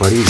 Maurizio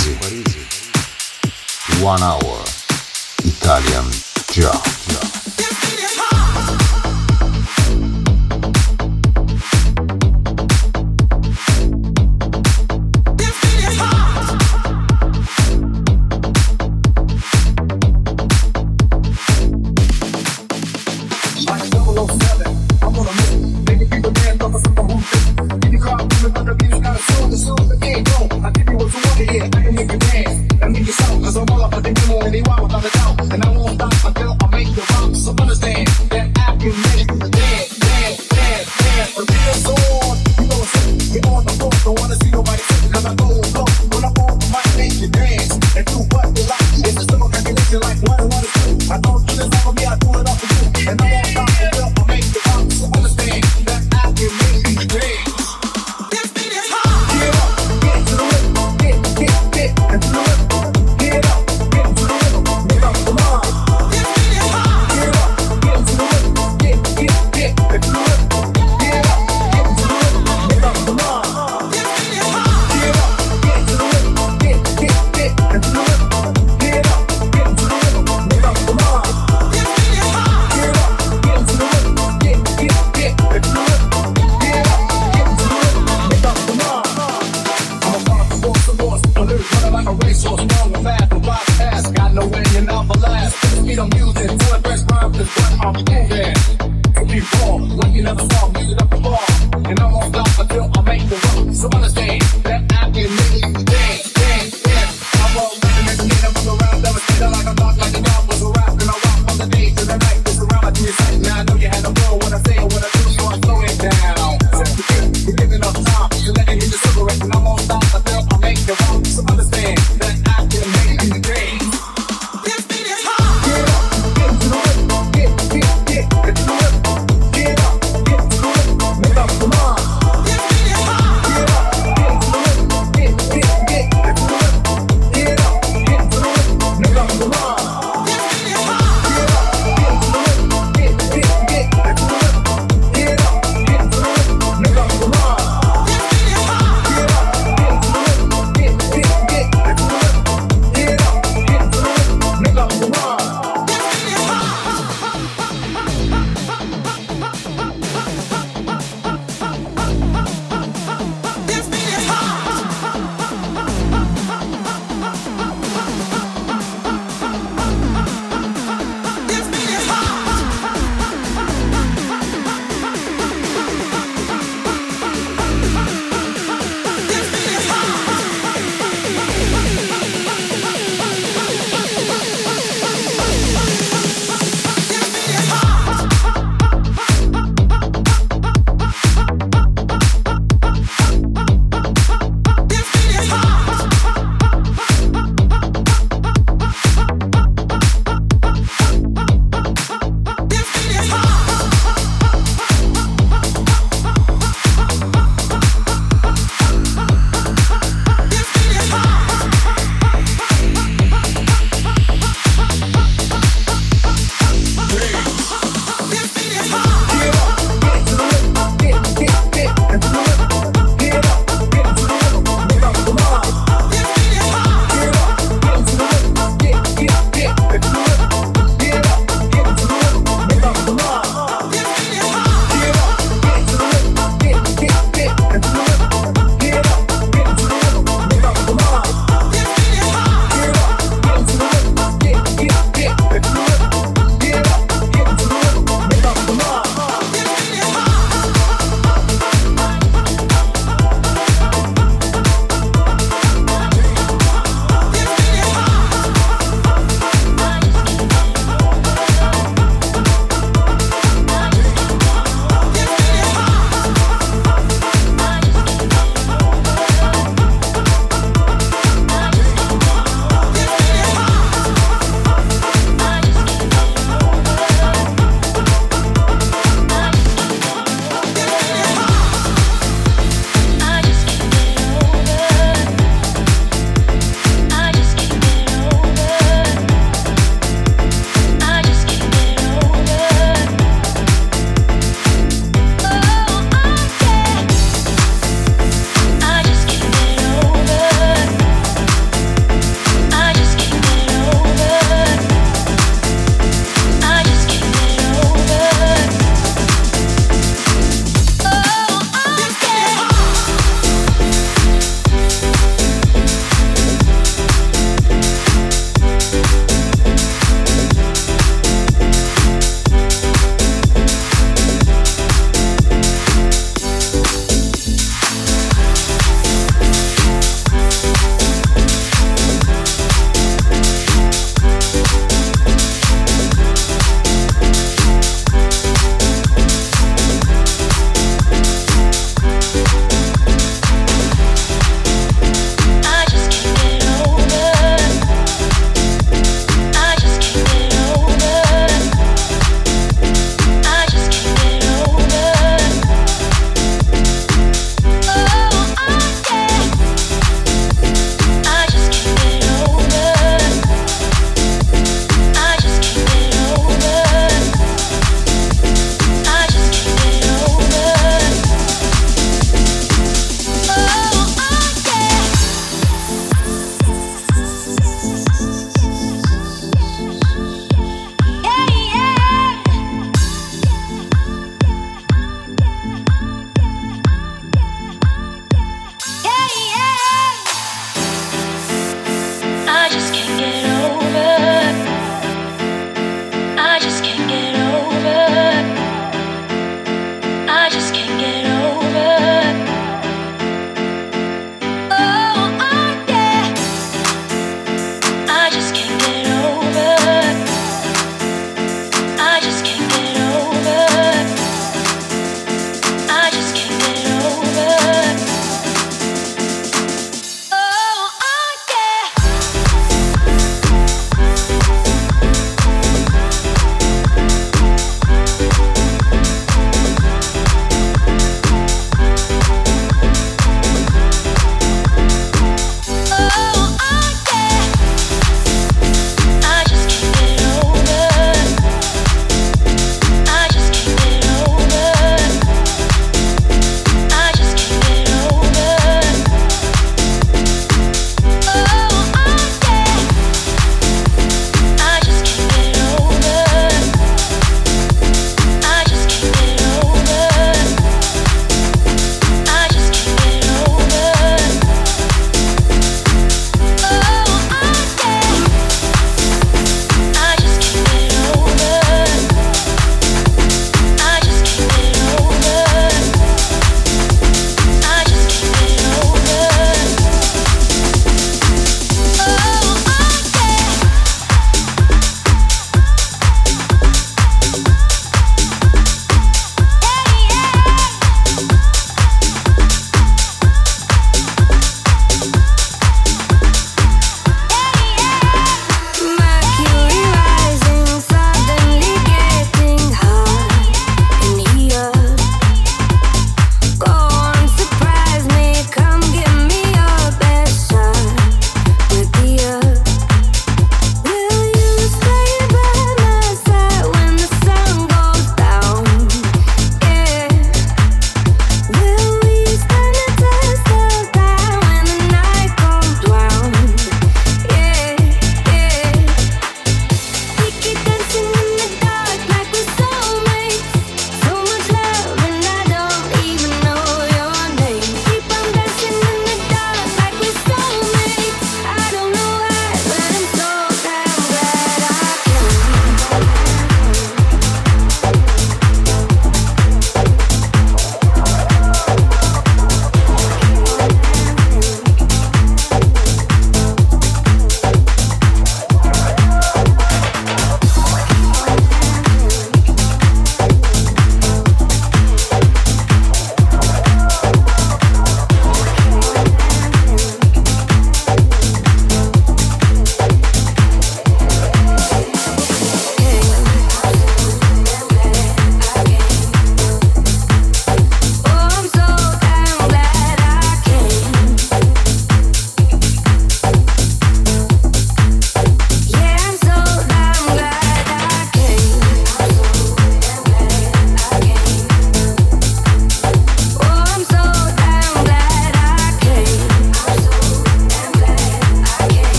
travel fast and bypass. Got no end and I'll last. To impress rhymes is what I'm proving. Keep raw, like you never saw, music up the bar. And I won't stop until I make the road. So understand.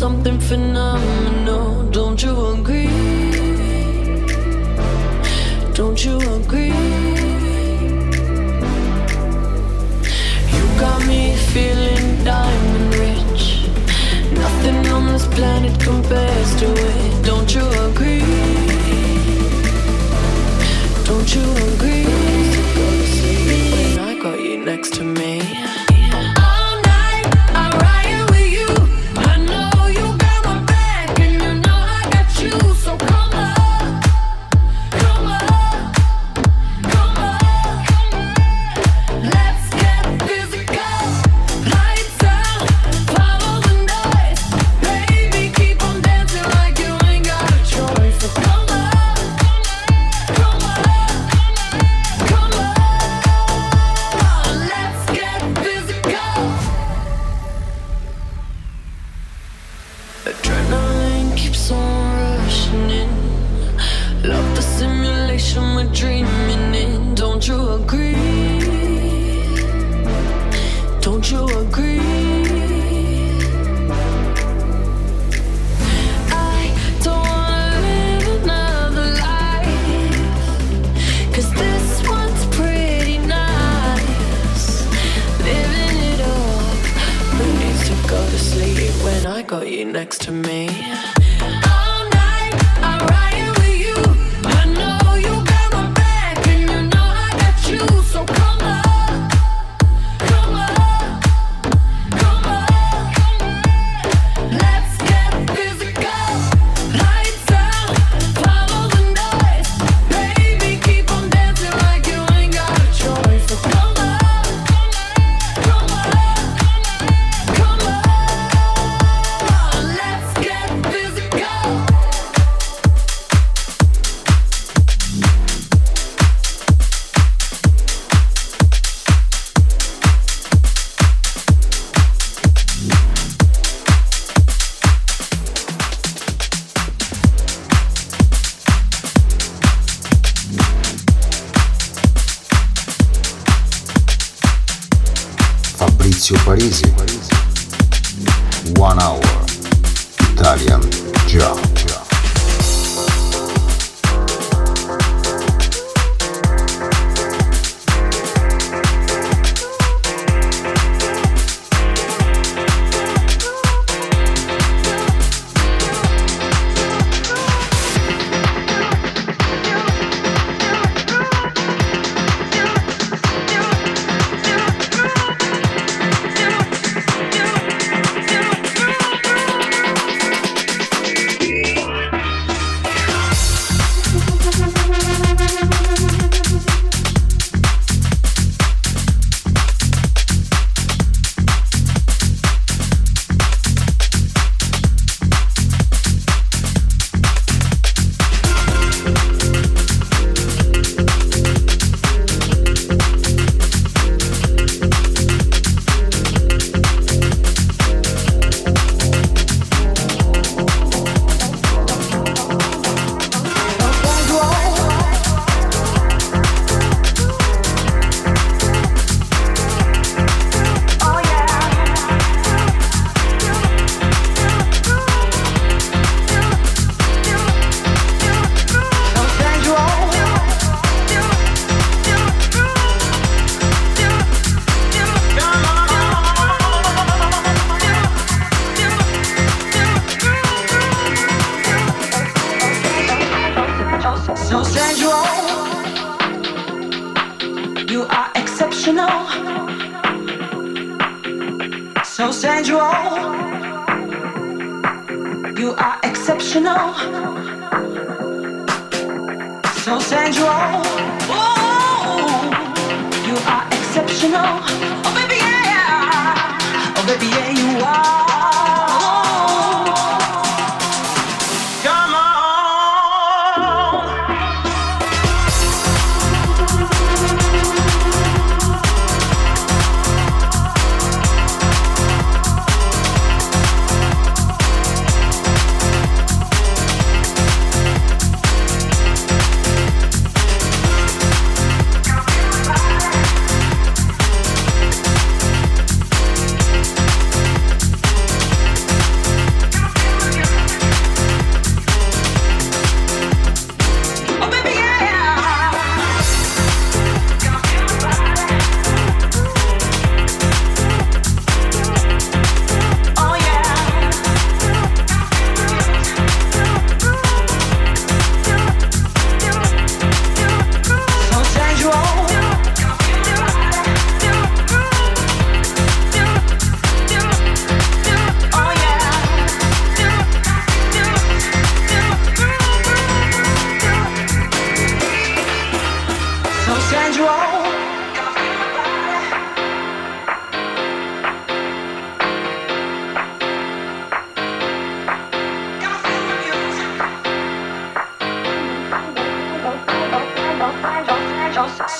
something phenomenal. Don't you agree? Don't you agree? You got me feeling diamond rich. Nothing on this planet compares to it. Don't you agree?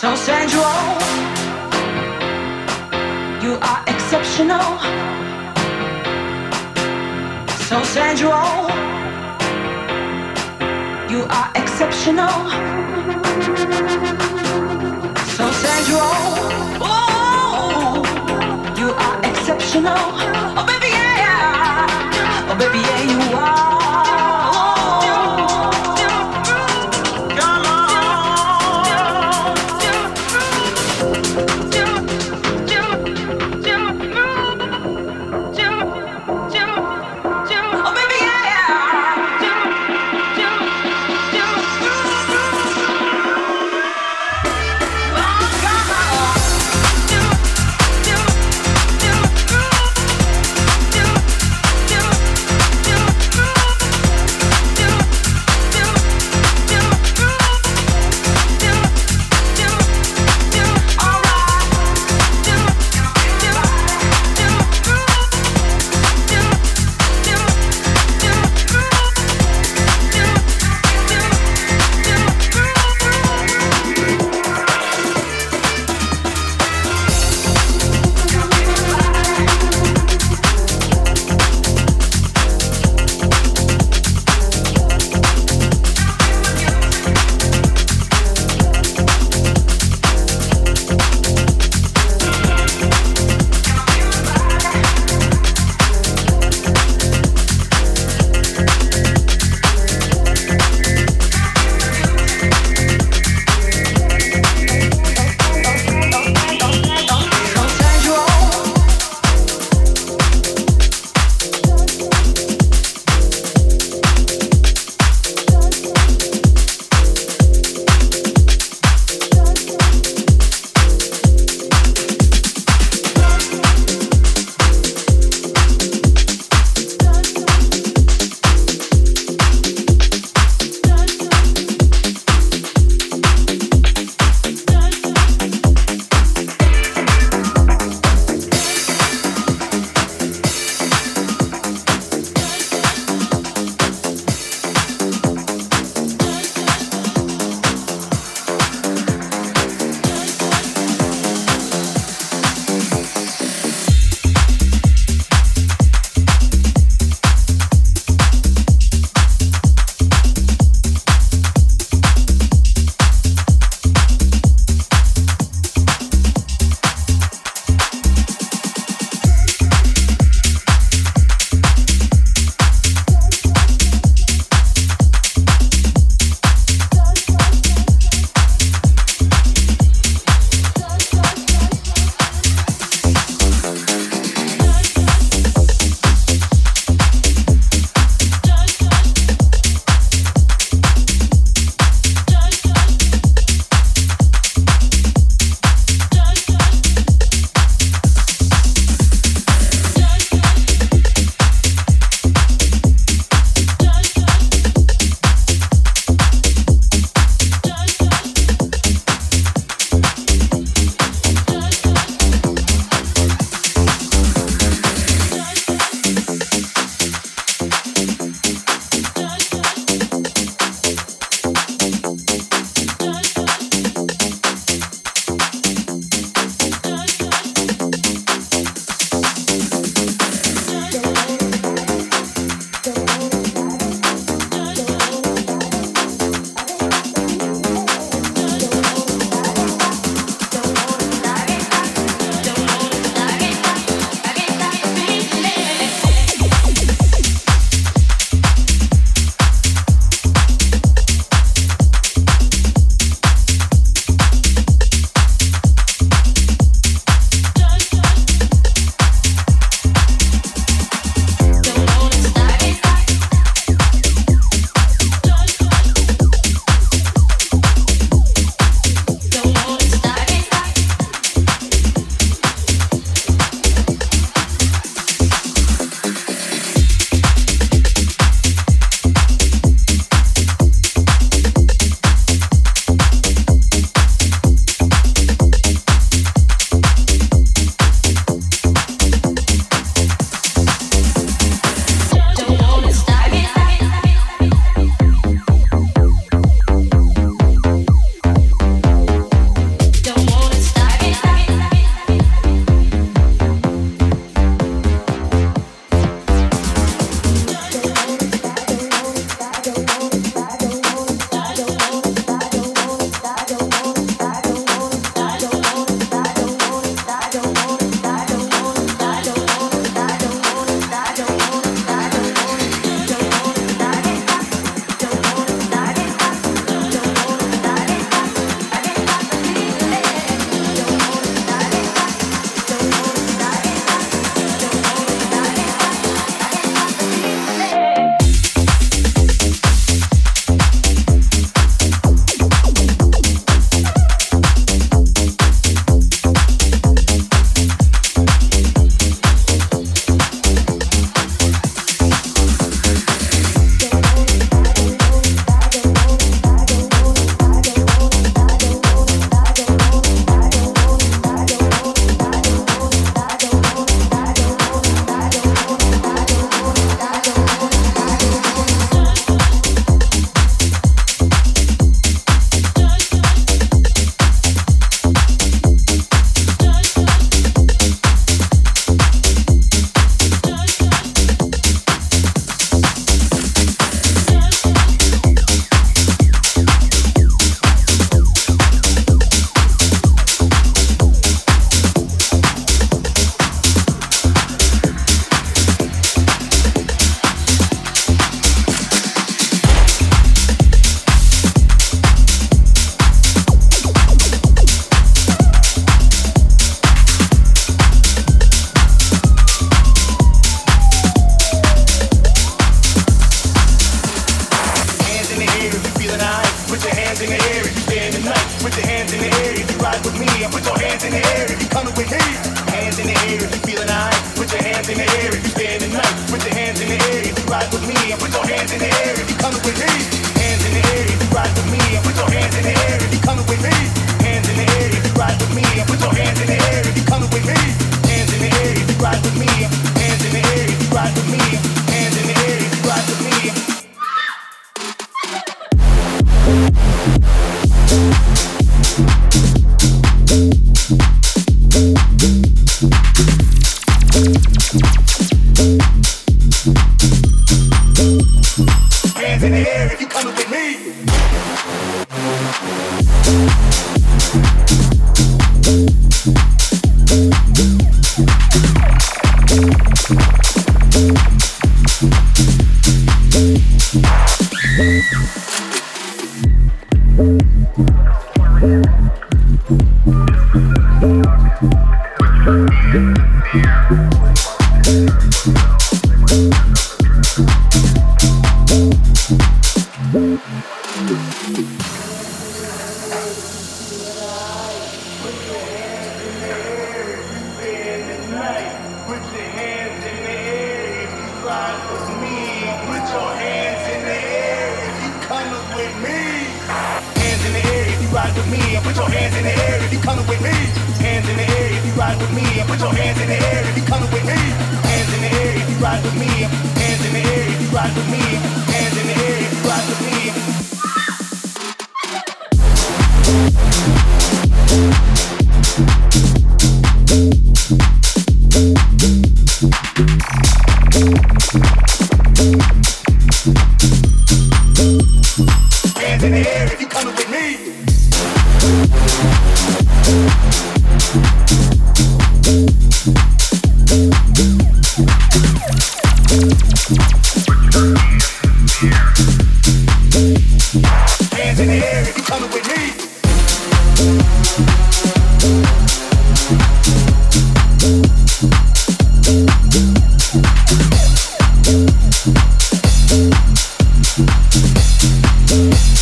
So sensual, you are exceptional. So sensual, you are exceptional. emotional.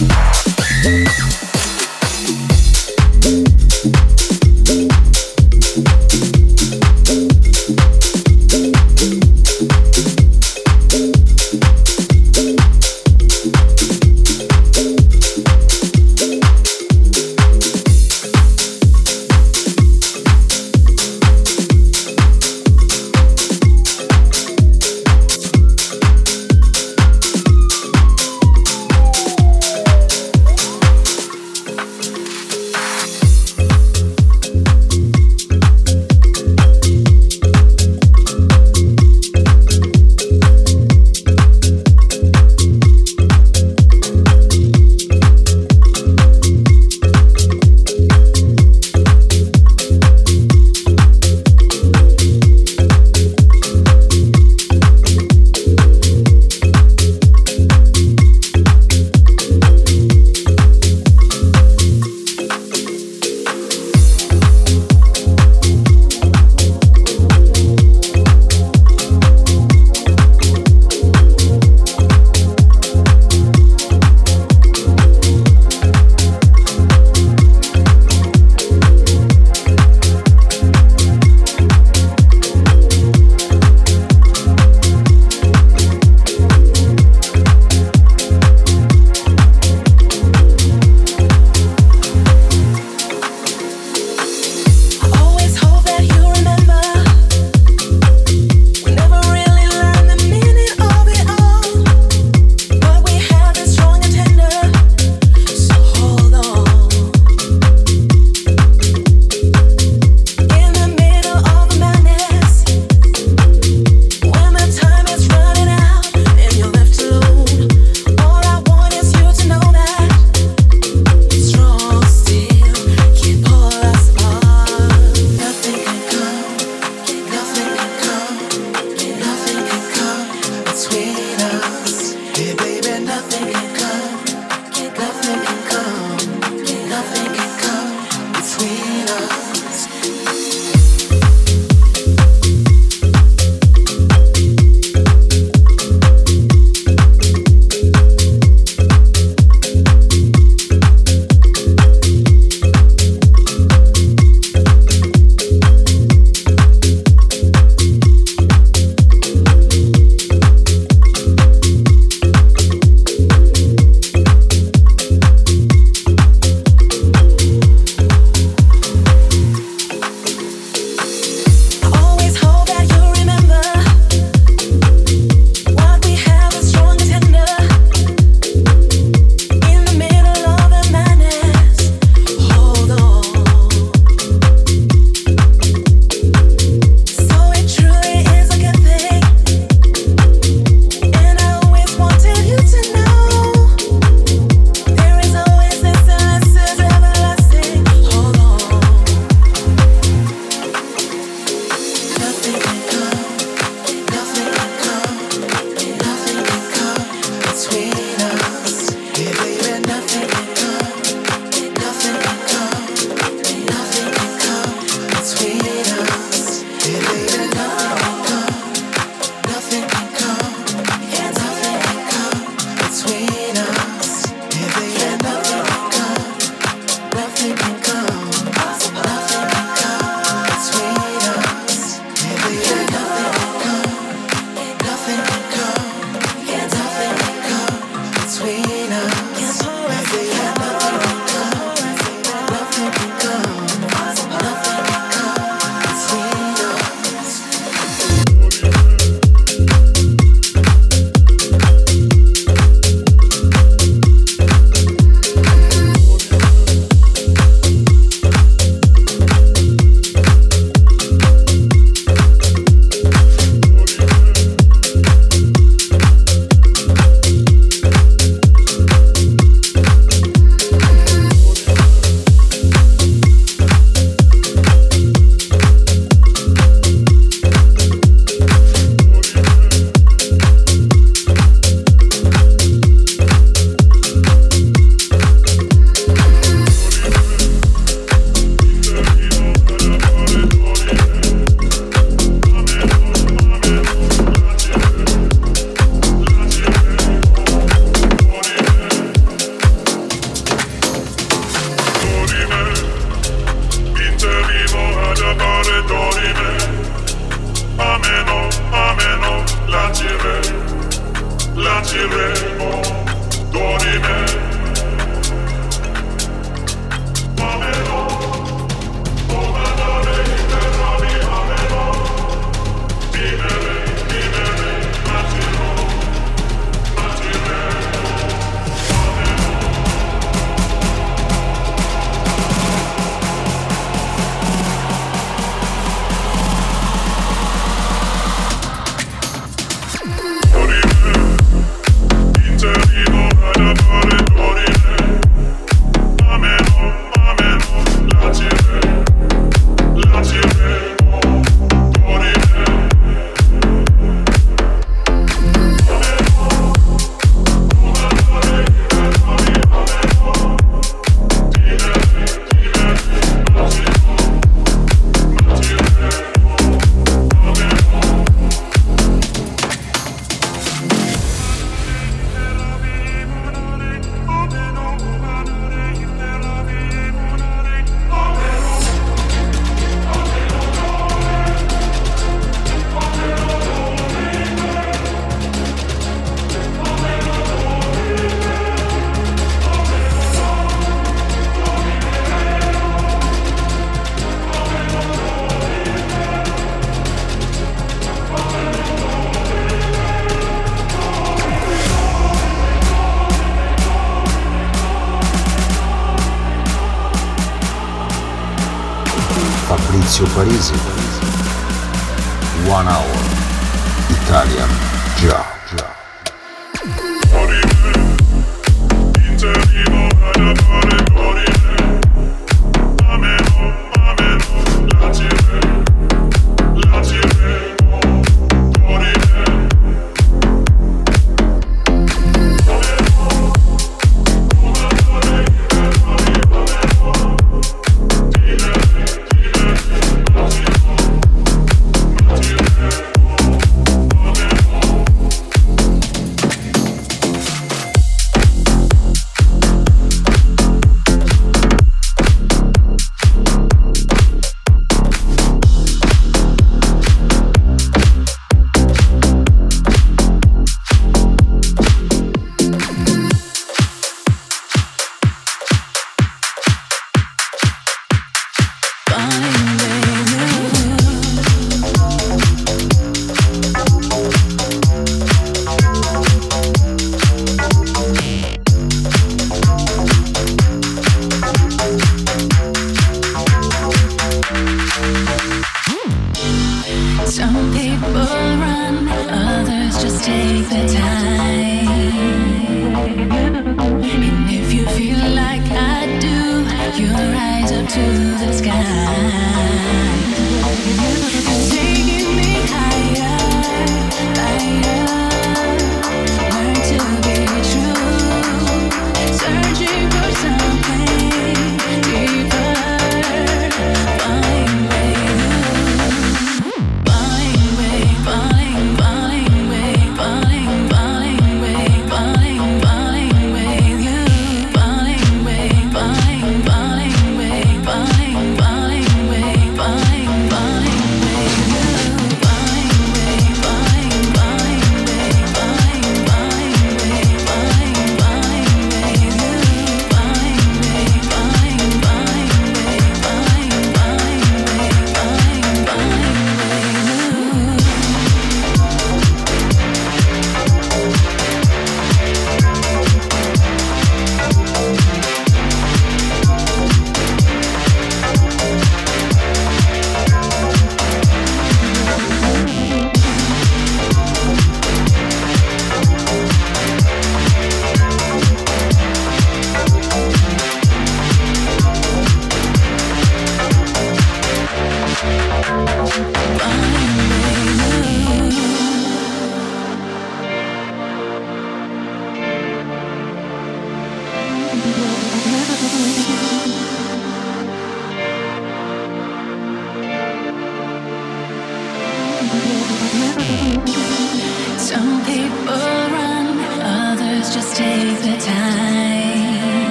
Bye.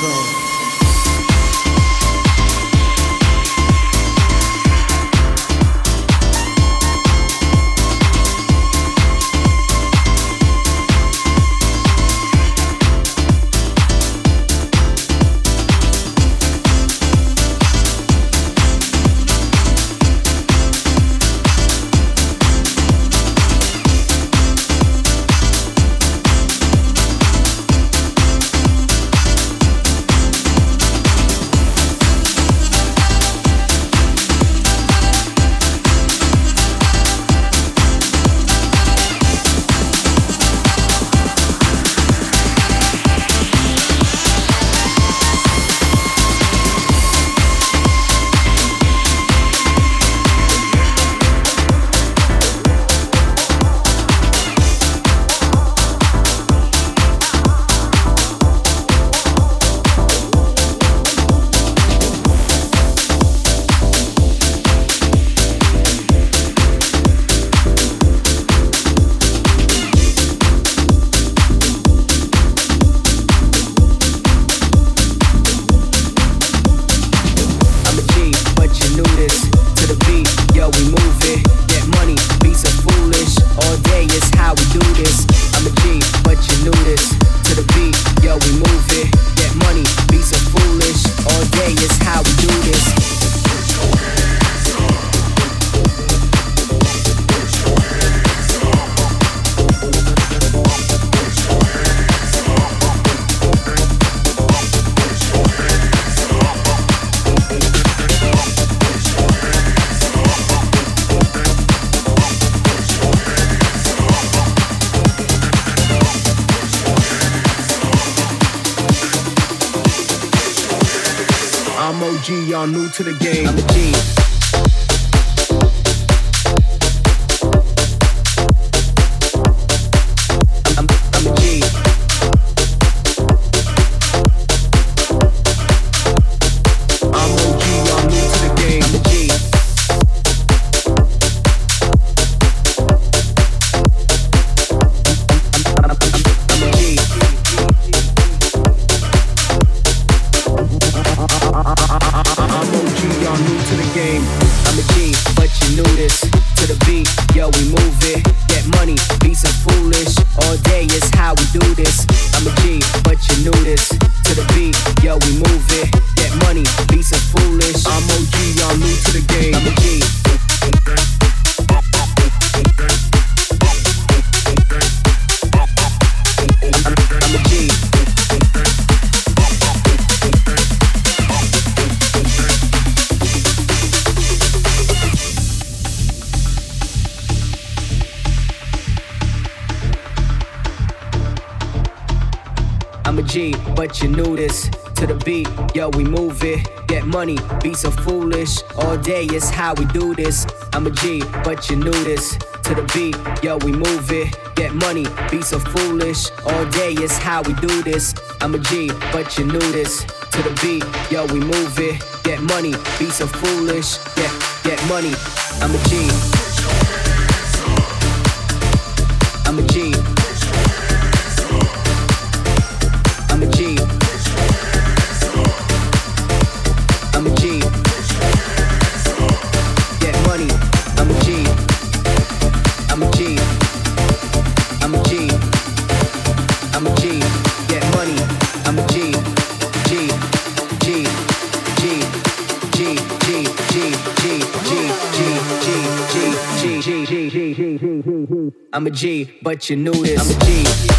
Control. The game. I'm a G. to the game. You knew this. To the beat, yo, we move it. Get money, beats are foolish. All day is how we do this. I'm a G, but you knew this. To the beat, yo, we move it. Get money, beats are foolish. All day is how we do this. I'm a G, but you knew this. To the beat, yo, we move it. Get money, beats are foolish. Get, get money. I'm a G. I'm a G, but you knew this. I'm a G.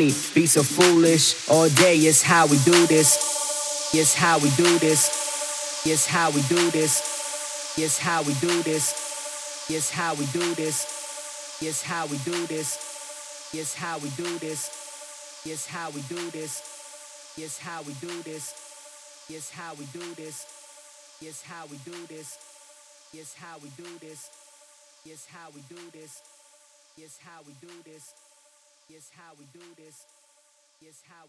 money, be so foolish. All day is how we do this. Yes, how we do this. Yes, how we do this. Yes, how we do this. Yes, how we do this. Yes, how we do this. Yes, how we do this. Yes, how we do this. Yes, how we do this. Yes, how we do this. Yes, how we do this. Yes, how we do this. Yes, how we do this. Yes, how we do this. Yes, how we do this. Yes, how we